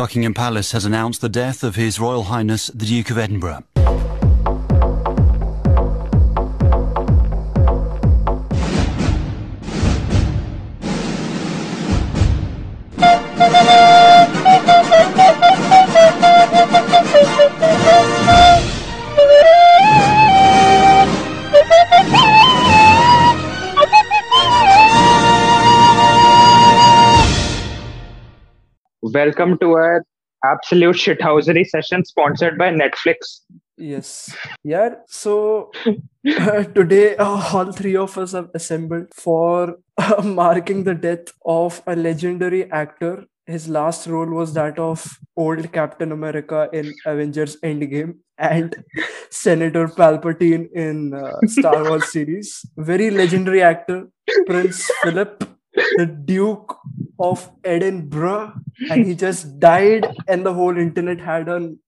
Buckingham Palace has announced the death of His Royal Highness the Duke of Edinburgh. Welcome to our absolute shithousery session sponsored by Netflix. Yes. Yeah. So uh, today, uh, all three of us have assembled for uh, marking the death of a legendary actor. His last role was that of old Captain America in Avengers Endgame and Senator Palpatine in uh, Star Wars series. Very legendary actor, Prince Philip, the Duke of Edinburgh, and he just died, and the whole internet had an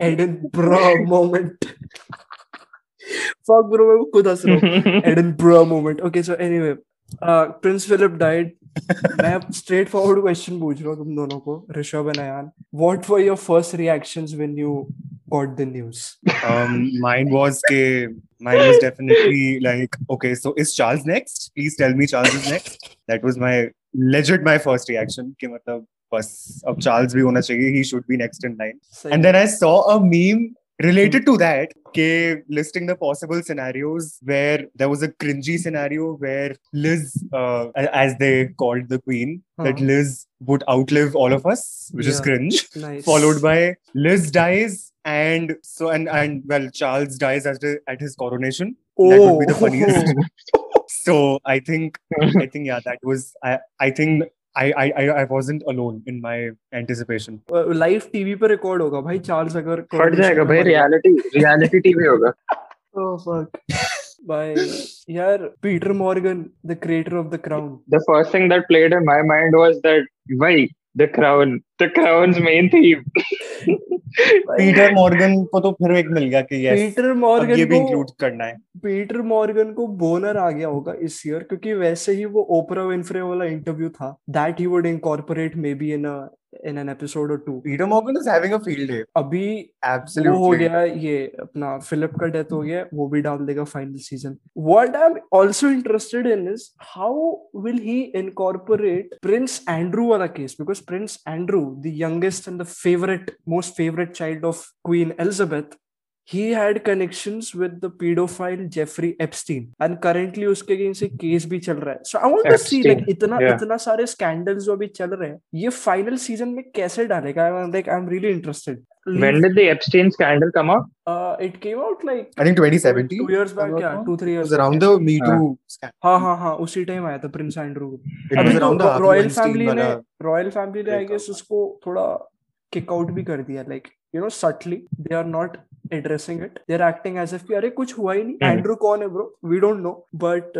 Edinburgh moment. Fuck, bro, मैं खुद हंस रहा हूँ. Edinburgh moment. Okay, so anyway, uh, Prince Philip died. मैं straight forward question पूछ रहा हूँ तुम दोनों को Rishabh and Ayaan what were your first reactions when you got the news um mine was ke, mine was definitely like okay so is charles next please tell me charles is next that was my legit my first reaction कि मतलब बस अब Charles भी होना चाहिए he should be next in line Same. and then i saw a meme related to that ke, listing the possible scenarios where there was a cringy scenario where liz uh, as they called the queen that liz would outlive all of us which is cringe nice followed by Liz dies, and so and and well, Charles dies at the, at his coronation. Oh. That would be the funniest. so I think I think yeah, that was I I think I I I I wasn't alone in my anticipation. Live TV पे record होगा भाई Charles अगर फट जाएगा भाई reality reality TV होगा Oh fuck. By yeah, Peter Morgan, the creator of The Crown. The first thing that played in my mind was that why the crown, the crown's main theme. Peter Morgan को तो फिर एक मिल गया कि yes Peter Morgan ये भी include करना है. पीटर मॉर्गन को बोनर आ गया होगा इस ईयर क्योंकि वैसे ही वो ओपरा विनफ्रे वाला इंटरव्यू था that he would incorporate may be in in an episode और to Peter Morgan is having a field day. अभी Absolutely. वो हो गया ये अपना फिलिप का डेथ हो गया वो भी डाल देगा final season what I am also interested in is how will he incorporate Prince Andrew वाला case because Prince Andrew the youngest and the favourite most favourite child of queen Elizabeth he had connections with the pedophile Jeffrey Epstein and currently उसके against एक case भी चल रहा है so I want to see like इतना yeah. इतना सारे scandals जो अभी चल रहे हैं ये फाइनल सीज़न में कैसे डालेगा I'm like I'm really interested When did the Epstein scandal come out? uh, it came out like I think 2017. two years back yeah two three It years was around the Me हाँ. Too scandal. हाँ हाँ हाँ उसी time आया था Prince Andrew It अभी was तो around the Harvey royal family ने रॉयल फैमिली ने आई. गेस उसको थोड़ा किक आउट भी कर दिया like you know subtly they are not addressing it they are acting as if अरे कुछ हुआ ही नहीं। hmm. एंड्रू कौन है bro we don't know but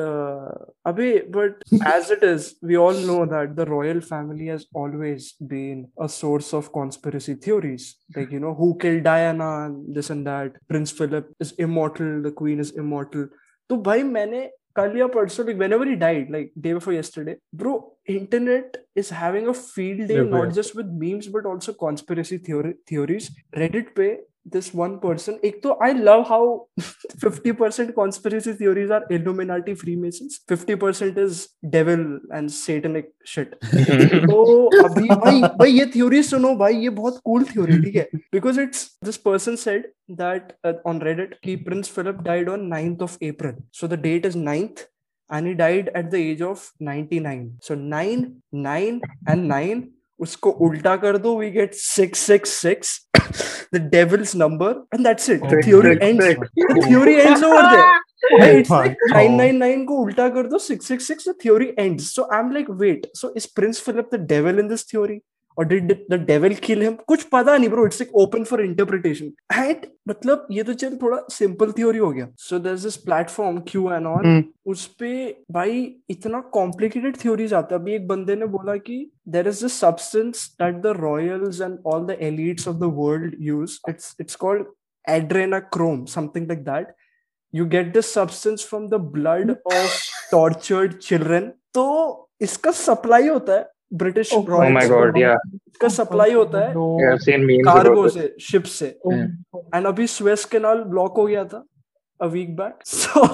अबे but as it is we all know that the royal family has always been a source of conspiracy theories like you know who kill Diana this and that Prince Philip is immortal the queen is immortal तो भाई मैंने Kalia personally, like whenever he died, like day before yesterday, bro, internet is having a field day, yeah, not yeah. just with memes, but also conspiracy theory theories. Reddit pay this one person. Ek to, I love how 50% conspiracy theories are Illuminati Freemasons, 50% is devil and satanic shit. so, abhi, bhai, bhai, ye theory suno, bhai, ye bahut cool theory, theek hai? Because it's, this person said that uh, on Reddit, he, Prince Philip died on 9th of April. So the date is 9th and he died at the age of 99. So 9, 9 and 9 उसको उल्टा कर दो we get six six six the devil's number and that's it theory ends theory ends over there it's like 999 को उल्टा कर दो 666 the theory ends so I am like wait so is Prince Philip the devil in this theory or did the devil kill him कुछ पता नहीं bro it's like open for interpretation and मतलब ये तो चल थोड़ा सिंपल थ्योरी हो गया. So there is this platform QAnon उस पे भाई इतना कॉम्प्लिकेटेड थ्योरीज आता है। अभी एक बंदे ने बोला कि there is this substance that the royals and all the elites of the world use it's it's called adrenochrome something like that you get this substance from the blood of tortured children. तो इसका supply होता है। British इसका supply होता है cargo से ship से and अभी स्वेस कैनाल ब्लॉक हो गया था a week back so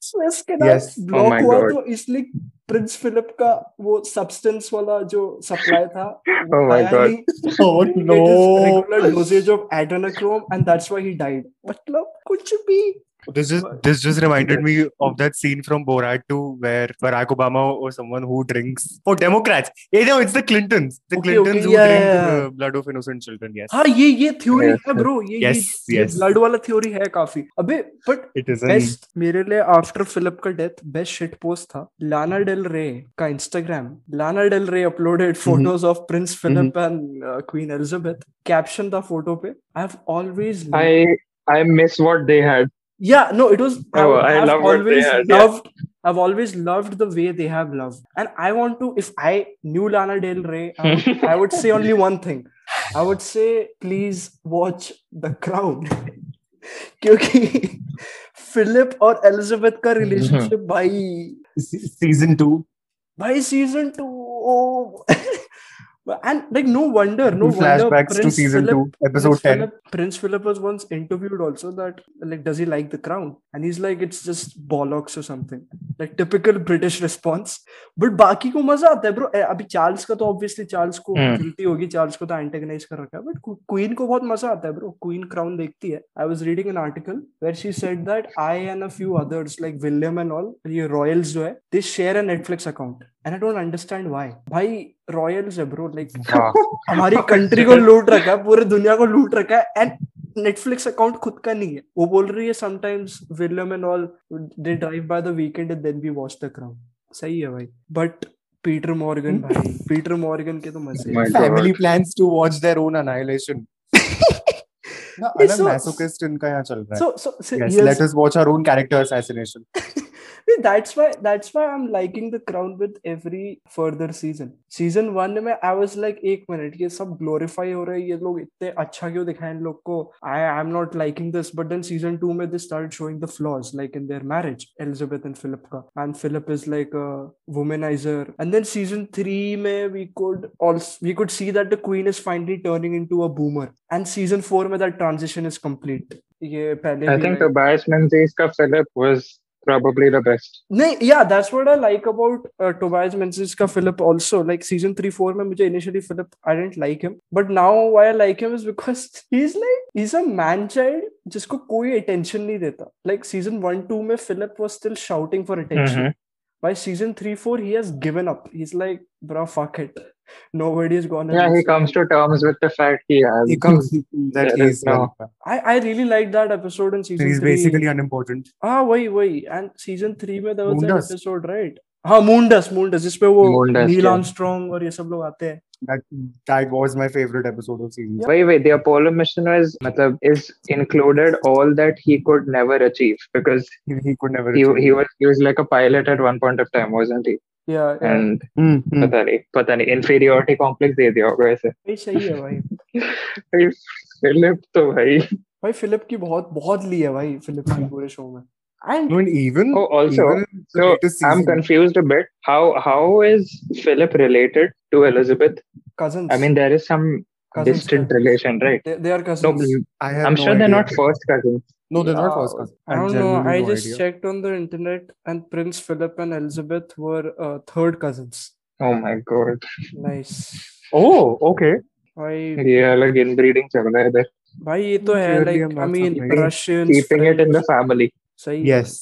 Suez canal block हुआ तो इसलिए प्रिंस फिलिप का वो सब्सटेंस वाला जो सप्लाई था ओह my god oh no regular dosage of adrenochrome and that's why he died मतलब कुछ भी This just this just reminded me of that scene from Borat 2 where Barack Obama or someone who drinks. Oh, Democrats. Yeah, no, it's the Clintons. The Okay, Clintons okay, who yeah, drink yeah, yeah. uh, blood of innocent children. Yes, हाँ ये ये theory Yes, है bro ये Yes, ये yes. Blood वाला theory है काफी अबे but it is. An, best मेरे लिए आफ्टर फिलिप का डेथ बेस्ट शिट पोस्ट था लाना डेल रे का इंस्टाग्राम लाना डेल रे uploaded photos of Prince Philip and queen Elizabeth caption था फोटो पे I have always I I miss what they had. yeah no it was Oh, I I've love what they always had, yeah. loved I've always loved the way they have loved and I want to if I knew Lana Del Rey I would, I would say only one thing I would say please watch The Crown क्योंकि Philip और Elizabeth का relationship भाई season two. भाई season two and like no wonder no flashbacks wonder prince to season philip, 2 episode prince 10 philip, prince philip was once interviewed also that like does he like the crown? And he's like it's just bollocks or something. Like typical british response. But baki ko maza aata hai bro. Eh, abhi charles ka to obviously charles ko hmm. guilty hogi charles ko to antagonize kar raha hai. But queen ko bahut maza aata hai bro. Queen crown dekhti hai. I was reading an article where she said that i and a few others like william and all ye royals jo hai they share a netflix account. And I don't understand why भाई royals है bro like हमारी country को लूट रखा है पूरे दुनिया को लूट रखा है एंड नेटफ्लिक्स अकाउंट खुद का नहीं है वो बोल रही है sometimes William and all they drive by the weekend and then we watch the Crown सही है भाई बट पीटर मॉर्गन भाई पीटर मॉर्गन के तो मज़े हैं। Family plans to watch their own annihilation. ना अलग masochist इनका यहाँ चल रहा है. so so, so yes, here's- let us watch our own character assassination. that's why that's why I'm liking the crown with every further season. Season one में I was like एक minute ये सब glorify हो रहे हैं ये लोग इतने अच्छा क्यों दिखाएँ इन लोग को I I'm not liking this but then season two में they started showing the flaws like in their marriage Elizabeth and Philip का and Philip is like a womanizer and then season three में we could also we could see that the queen is finally turning into a boomer and season four में that transition is complete ये पहले I think Tobias Menzies ka Philip was probably the best. No, yeah, that's what I like about uh, Tobias Menzies ka Philip also. Like season three, four, mein mujhe initially Philip, I didn't like him, but now why I like him is because he's like he's a man child जिसको कोई attention नहीं देता. Like season one, two में Philip was still shouting for attention. Mhm. By season three, four, he has given up. He's like, bro, fuck it. Nobody is gonna. Yeah, he listen." comes to terms with the fact he has. He comes that There he's is no- I I really like that episode in season he's three. basically unimportant. हाँ वही वही and season three में there was an Moondust. episode right हाँ मूंडस मूंडस जिसपे वो Moondust, नील yeah. Armstrong और ये सब लोग आते हैं That that was my favorite episode of season. Wait, wait. The Apollo mission was, matlab, is included all that he could never achieve because He, he could never. he achieve he it. was he was like a pilot at one point of time, wasn't he? या And Hmm, hmm. पता नहीं पता नहीं inferiority complex दे दिया होगा ऐसे. भाई सही है भाई भाई, Philip तो भाई. भाई फिलिप की बहुत बहुत ली है भाई फिलिप की पूरे शो में and No, and even Oh, also, even So I'm confused a bit. How how is Philip related to Elizabeth? cousins I mean, there is some cousins distant relation, right? they, they are No, cousins I have I'm no sure idea. they're not first cousins. No, they're not Uh, first cousins. I don't know. genuinely I no just idea. checked on the internet, and Prince Philip and Elizabeth were uh, third cousins. Oh my god. Nice. Oh, okay. भाई ये अलग inbreeding चल रहा है इधर. भाई ये तो है Clearly like I'm I not mean surprised. Russians Keeping it in the family. सही Yes.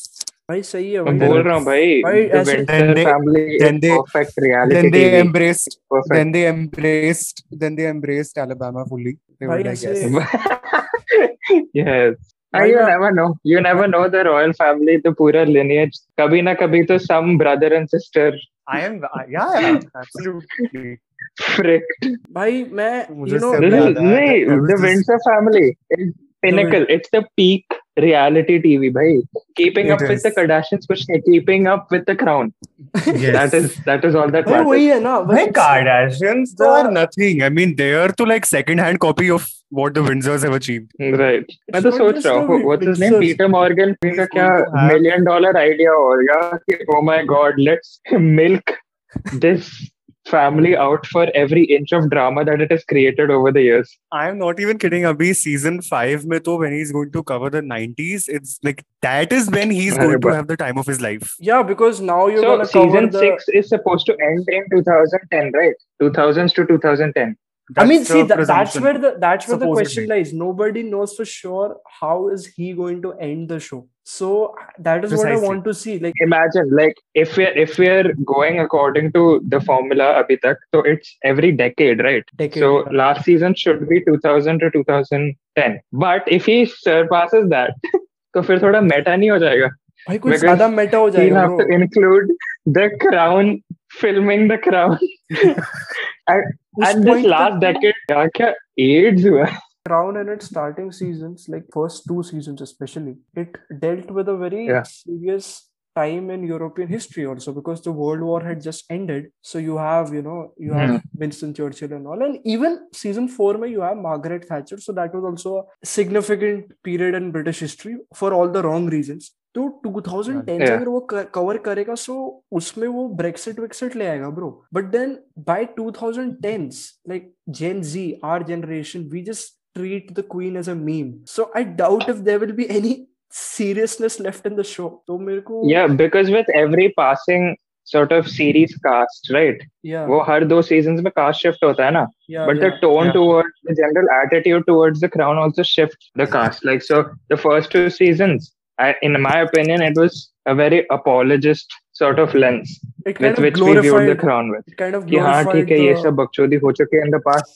भाई सही है मैं भाई बोल रहा हूँ भाई. भाई, The ऐसे- Winter Then they- family then is they- perfect reality Then they TV. embraced. Perfect. Then they embraced. Then they embraced Alabama fully. They were भाई like, ऐसे- yes. yes. You never know. You never know the royal family, the पूरा lineage. कभी na कभी to some brother and sister I am. uh, Yeah, yeah, absolutely. fricked. भाई मैं you know This is, was the Windsor family is pinnacle. It's the peak reality TV, bhai. Keeping It up is. with the Kardashians, कुछ नहीं. Keeping up with the crown. Yes. That is that is all that भाई वही matters. है ना Hey, Kardashians the- are nothing. I mean, they are to like second-hand copy of what the Windsors have achieved. Right. मैं तो सोच रहा हूँ what's his name. Peter Morgan का क्या have- मिलियन डॉलर होगा कि oh my god let's milk this family out for every inch of drama that it has created over the years. I'm not even kidding. Abhi season five mein to when he's going to cover the 90s, it's like that is when he's going to have the time of his life. Yeah, because now you're so gonna cover season the. six is supposed to end in 2010, right? 2000s to 2010. I mean, see, the that, that's where the that's where the question lies. Nobody knows for sure how is he going to end the show So that is what I Precisely. want to see. Like, Imagine, like, if we're if we're going according to the formula abhi tak, so it's every decade, right? decade. So yeah. last season should be 2000 to 2010. But if he surpasses that, तो फिर थोड़ा meta नहीं हो जाएगा? भाई कुछ because ज्यादा meta हो He'll जाएगा have to bro. include the crown, filming the crown. and उस and this point last तक decade, क्या क्या AIDS हुआ? Crown in its starting seasons, like first two seasons especially, it dealt with a very Yeah. serious time in European history also because the World War had just ended. So you have, you know, you have Hmm. Winston Churchill and all, and even season four, mein you have Margaret Thatcher. So that was also a significant period in British history for all the wrong reasons. तो 2010 से Yeah. अगर वो cover करेगा सो उसमें वो Brexit वेक्सिट ले आएगा bro but then by 2010s like gen z our generation we just treat the queen as a meme so i doubt if there will be any seriousness left in the show तो मेरे को Yeah, because with every passing sort of series cast, right? yeah वो हर दो seasons में cast shift होता है ना? yeah But yeah, the tone yeah. towards the general attitude towards the crown also shifts the cast. Like so, the first two seasons, I, in my opinion, it was a very apologist sort of lens it kind with of which we viewed the glorified crown with. it kind of कि हाँ glorified ठीक है ये the- सब बकचोदी हो चुके हैं in the past.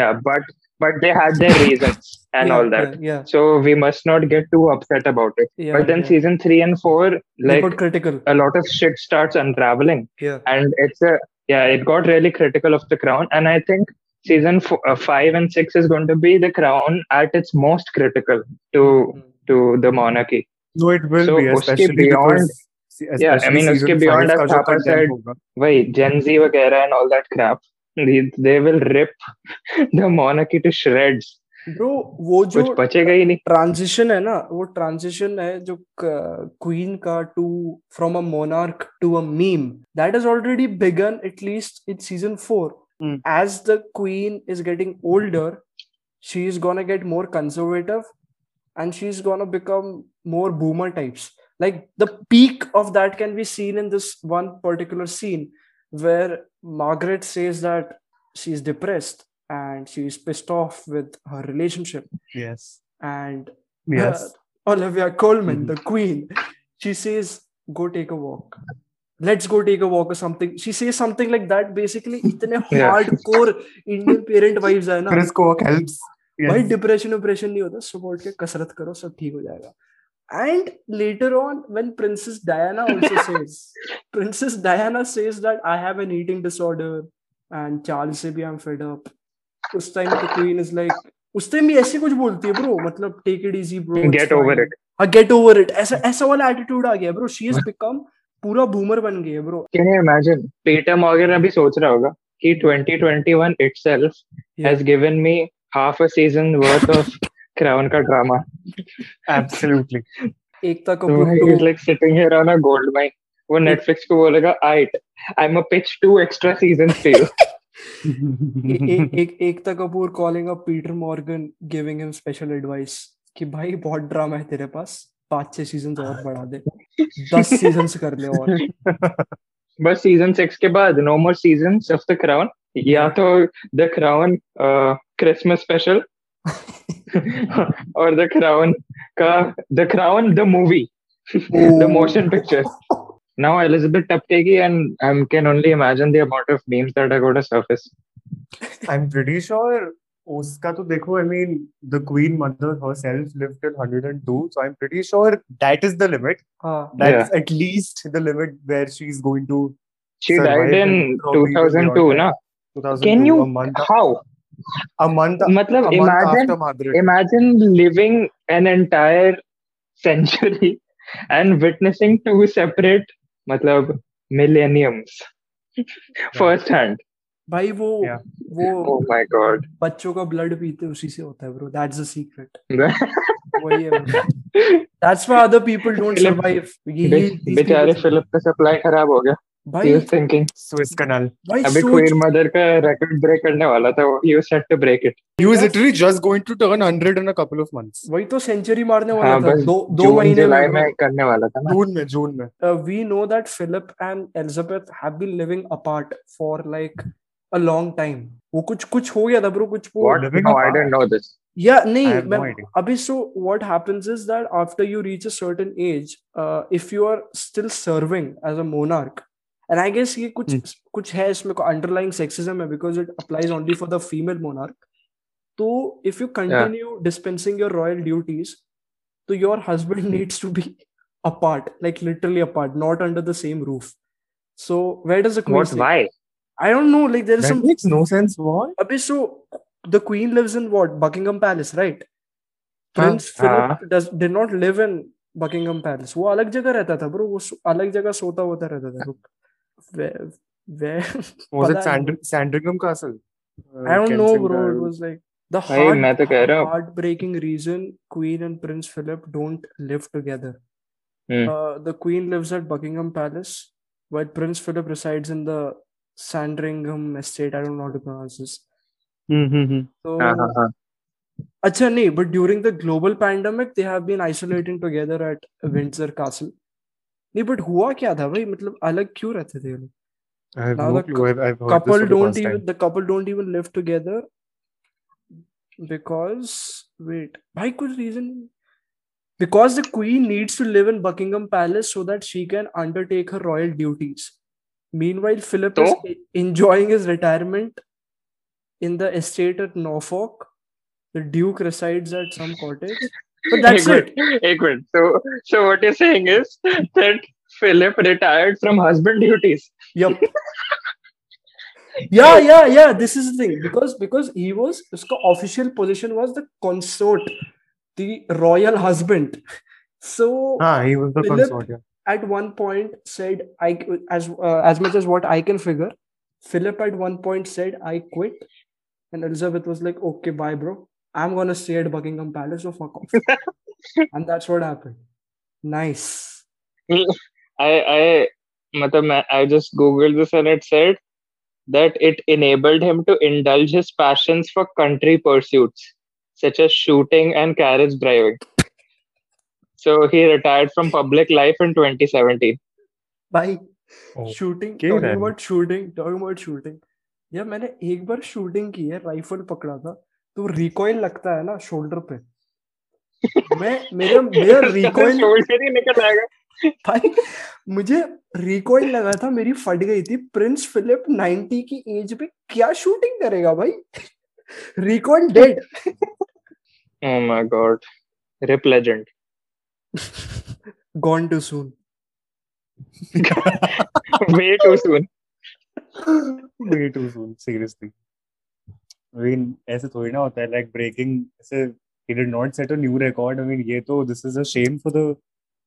Yeah, but but they had their reasons and yeah, all that. yeah yeah, So we must not get too upset about it. yeah but then yeah. season three and four, they like got critical a lot of shit starts unraveling, yeah and it's a yeah, it got really critical of the crown, and I think season four, uh, five and six is going to be the crown at its most critical to Hmm. to the monarchy. No, it will So, be, उसके especially beyond- because see, Yeah, I especially mean, उसके season beyond five as का जो Papa content said- होगा. Wait, Gen Z वगैरह and all that crap. They, they will rip the monarchy to shreds. Bro वो जो कुछ बचेगा ही नहीं. ट्रांजिशन है ना वो ट्रांजिशन है जो क्वीन का to from a monarch to a meme that is already begun at least in season four Hmm. as the queen is getting older she is gonna get more conservative and she's gonna become more boomer types like the peak of that can be seen in this one particular scene where Margaret says that she's depressed and she's pissed off with her relationship. Yes. And yes. Uh, Olivia Colman, mm-hmm. the queen, she says, Go take a walk. Let's go take a walk or something. She says something like that. Basically, it's a hardcore Indian parent wives है ना. फिर walk helps. Yes. भाई depression depression नहीं होता support के कसरत करो सब ठीक हो जाएगा and later on when princess diana also says princess diana says that i have an eating disorder and charles से भी i'm fed up उस time the queen is like उस टाइम भी ऐसे कुछ बोलती है ब्रो मतलब take it easy bro Get over it. हाँ गेट ओवर इट ऐसा ऐसा वाला एटीट्यूड आ गया ब्रो शी हैज बिकम पूरा बूमर बन गई है bro Can you imagine? Peter Morgan अभी सोच रहा होगा कि 2021 itself Yeah. has given me half a season worth of Crown का drama. Absolutely. Ekta So Kapoor too like sitting here on a gold mine. वो Netflix को बोलेगा, "Aight, I'm a pitch two extra seasons to you." एक एक Ekta Kapoor calling up Peter Morgan giving him special advice कि भाई बहुत drama है तेरे पास पाँच छह सीज़न और बढ़ा दे दस सीज़न कर ले और बस सीज़न सिक्स के बाद no more season of the Crown या तो द क्राउन क्रिसमस स्पेशल और द क्राउन का the Crown the movie the motion picture now Elizabeth टपकेगी and I can only imagine the amount of memes that are gonna surface I am pretty sure उसका तो देखो I mean the queen mother herself lived till 102 so I am pretty sure that is the limit that is at least the limit where she is going to she died in 2002 ना 2002 can you how a month matlab a month imagine imagine living an entire century and witnessing two separate matlab millenniums first hand भाई वो Yeah. वो oh my god बच्चों का blood पीते उसी से होता है ब्रो दैट्स द सीक्रेट वही है that's why other people don't Philip- survive बेचारे फिलिप का सप्लाई खराब हो गया भाई थिंकिंग स्विस अभी क्वीन मदर का ब्रेक करने वाला था set to break it literally just going to turn 100 in a couple of months वही तो सेंचुरी मारने वाला हाँ, था दो दो महीने जुलाई में करने वाला था जून में जून में। We know that Philip and Elizabeth have been living apart for like a long time वो कुछ कुछ हो गया था ब्रो कुछ वो आई डोंट नो दिस या नहीं मैं अभी so what happens is that after you reach a certain age if you are still serving as a monarch and I guess ये कुछ Hmm. कुछ है इसमें को underlying sexism है because it applies only for the female monarch तो if you continue dispensing your royal duties तो your husband needs to be apart like literally apart not under the same roof so where does the queen what why I don't know like there is That some makes no sense. What? Abhi, so the queen lives in what Buckingham Palace, right? Prince हाँ. Philip uh. does did not live in Buckingham Palace. वो अलग जगह रहता था bro. वो अलग जगह सोता होता रहता था. where, where was it Sandringham Castle? Uh, I don't know, bro. It was like the heart, heartbreaking reason Queen and Prince Philip don't live together. Mm. Uh, the Queen lives at Buckingham Palace, while Prince Philip resides in the Sandringham estate. I don't know how to pronounce this. Mm-hmm. So, uh-huh. Achha, nahin, but during the global pandemic, they have been isolating together at Windsor Castle. नहीं but हुआ क्या था भाई मतलब अलग क्यों रहते थे लोग couple don't even the couple don't even live together because wait by good reason because the queen needs to live in Buckingham Palace so that she can undertake her royal duties. Meanwhile, Philip is So? e- enjoying his retirement in the estate at Norfolk. The Duke resides at some cottage. But that's Agreed. it. Agreed. So, so what you're saying is that Philip retired from husband duties. Yep. yeah, yeah, yeah. This is the thing because because he was his official position was the consort, the royal husband. So ah, he was the Philip consort. Yeah. At one point, said I as uh, as much as what I can figure. Philip at one point said, "I quit," and Elizabeth was like, "Okay, bye, bro." I'm gonna stay at Buckingham Palace, so fuck off." and that's what happened. Nice. I I matlab, मैं- I just googled this and it said that it enabled him to indulge his passions for country pursuits such as shooting and carriage driving. So he retired from public life in 2017. Bye. Oh, shooting okay talking then. about shooting talking about shooting यार मैंने एक बार shooting की है rifle पकड़ा था तो recoil लगता है ना शोल्डर पे मैं मेरा मेरा रिकॉइल Shoulder ही निकल आएगा भाई मुझे रिकॉइल लगा था मेरी फट गई थी प्रिंस फिलिप 90 की एज पे क्या शूटिंग करेगा भाई recoil dead Oh my god. Rip legend. Gone too soon Way too soon. Way too soon. Seriously. I mean, ऐसे थोड़ी ना होता है like breaking ऐसे he did not set a new record. I mean, ये तो this is a shame for the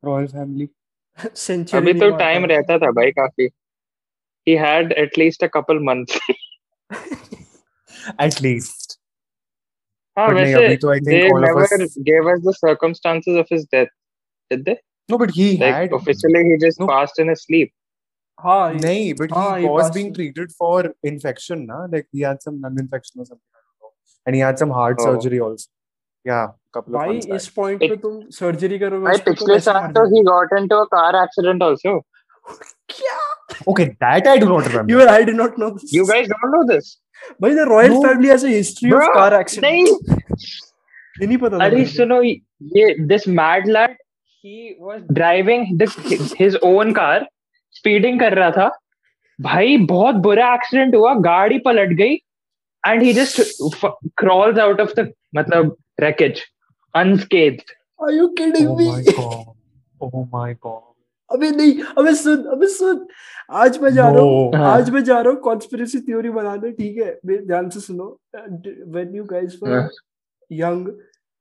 royal family. Century अभी तो टाइम रहता था भाई काफी. He had at least a couple months. At least. हाँ But नहीं, वैसे अभी तो I think they all of never us. gave us the circumstances of his death. Did they? No, but he Like had. officially he just No. passed in his sleep. हाँ Nahi, but Ah, he he was passed being it. treated for infection, na? Like he had some lung infection or something. I don't know. And he had some heart Oh. surgery also. Yeah, couple of भाई months back. इस point पे It- तुम surgery करोगे भाई उस पे तो पिछले वैसे साल मर तो जाओगे। he got into a car accident also. क्या Okay, that I do not remember. you I did not know this. You guys don't know this? भाई the royal No. family has a history of Bro, car accident नहीं ये नहीं पता था अरे मुझे। सुनो ये this mad lad he was driving the, his own car speeding कर रहा था भाई बहुत बुरा एक्सीडेंट हुआ गाड़ी पलट गई and he just f- crawls out of the मतलब wreckage unscathed Are you kidding Oh me? my god. Oh my god. अबे नहीं अबे सुन अबे सुन आज मैं जा रहा हूँ. हाँ। आज मैं जा रहा हूँ कॉन्स्पिरेसी थ्योरी बनाने ठीक है मेरे ध्यान से सुनो व्हेन यू गाइस वर हाँ। यंग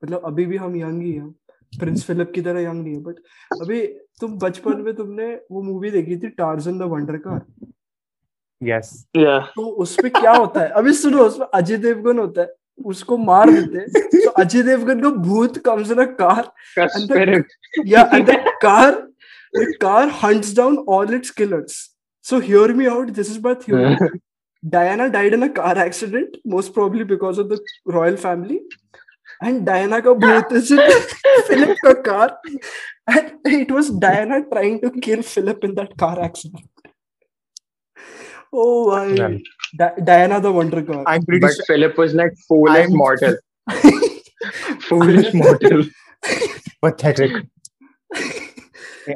मतलब अभी भी हम यंग ही हैं प्रिंस फिलिप की तरह यंग नहीं है बट अभी तुम बचपन में तुमने वो मूवी देखी थी Tarzan the wonder car yes तो उसमें क्या होता है? अभी सुनो उसमें अजय देवगन होता है उसको मार देते तो अजय देवगन का भूत कम्स इन अ कार या car car hunts down all its killers so hear me out this is my theory Diana died in a car accident most probably because of the royal family And Diana ka bhoot is in Philip ka car. And it was Diana trying to kill Philip in that car accident. Oh my Yeah. Di- Diana the Wonder Girl. I'm pretty But sure. Philip was like foolish I'm- mortal. foolish mortal. pathetic.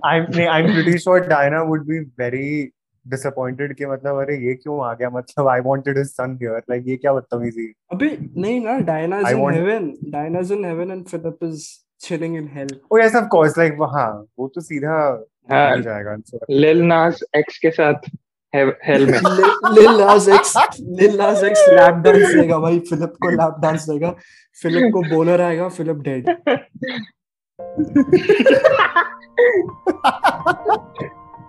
I'm I'm pretty sure Diana would be very disappointed कि मतलब अरे ये क्यों आ गया? मतलब I wanted his son here like ये क्या बदतमीजी अबे नहीं ना Diana is in heaven Diana is in heaven and Philip is chilling in hell oh yes of course like हाँ वो तो सीधा हाँ, जाएगा लिल नास एक्स के साथ हेल में। लिल Nas X Lil Nas X lap dance देगा भाई। फिलिप को लैप डांस देगा। फिलिप को बॉलर आएगा Philip dead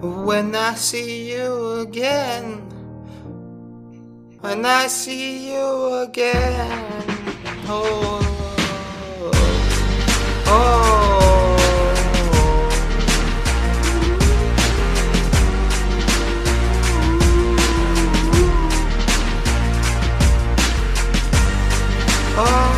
When I see you again. When I see you again. Oh. Oh. oh.